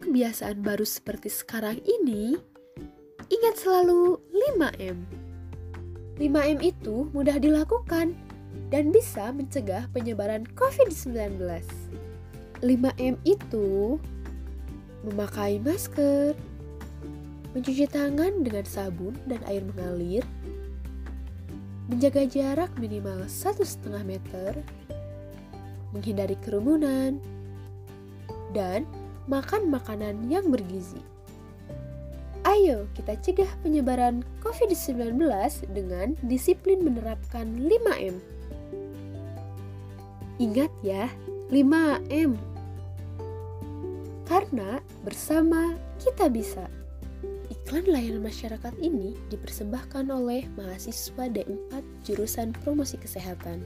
kebiasaan baru seperti sekarang ini, ingat selalu 5M. 5M itu mudah dilakukan dan bisa mencegah penyebaran COVID-19. 5M itu memakai masker, mencuci tangan dengan sabun dan air mengalir, menjaga jarak minimal 1,5 meter, menghindari kerumunan, dan makan makanan yang bergizi. Ayo kita cegah penyebaran COVID-19 dengan disiplin menerapkan 5M. Ingat ya, 5M. Karena bersama kita bisa. Iklan layanan masyarakat ini dipersembahkan oleh mahasiswa D4 jurusan Promosi Kesehatan.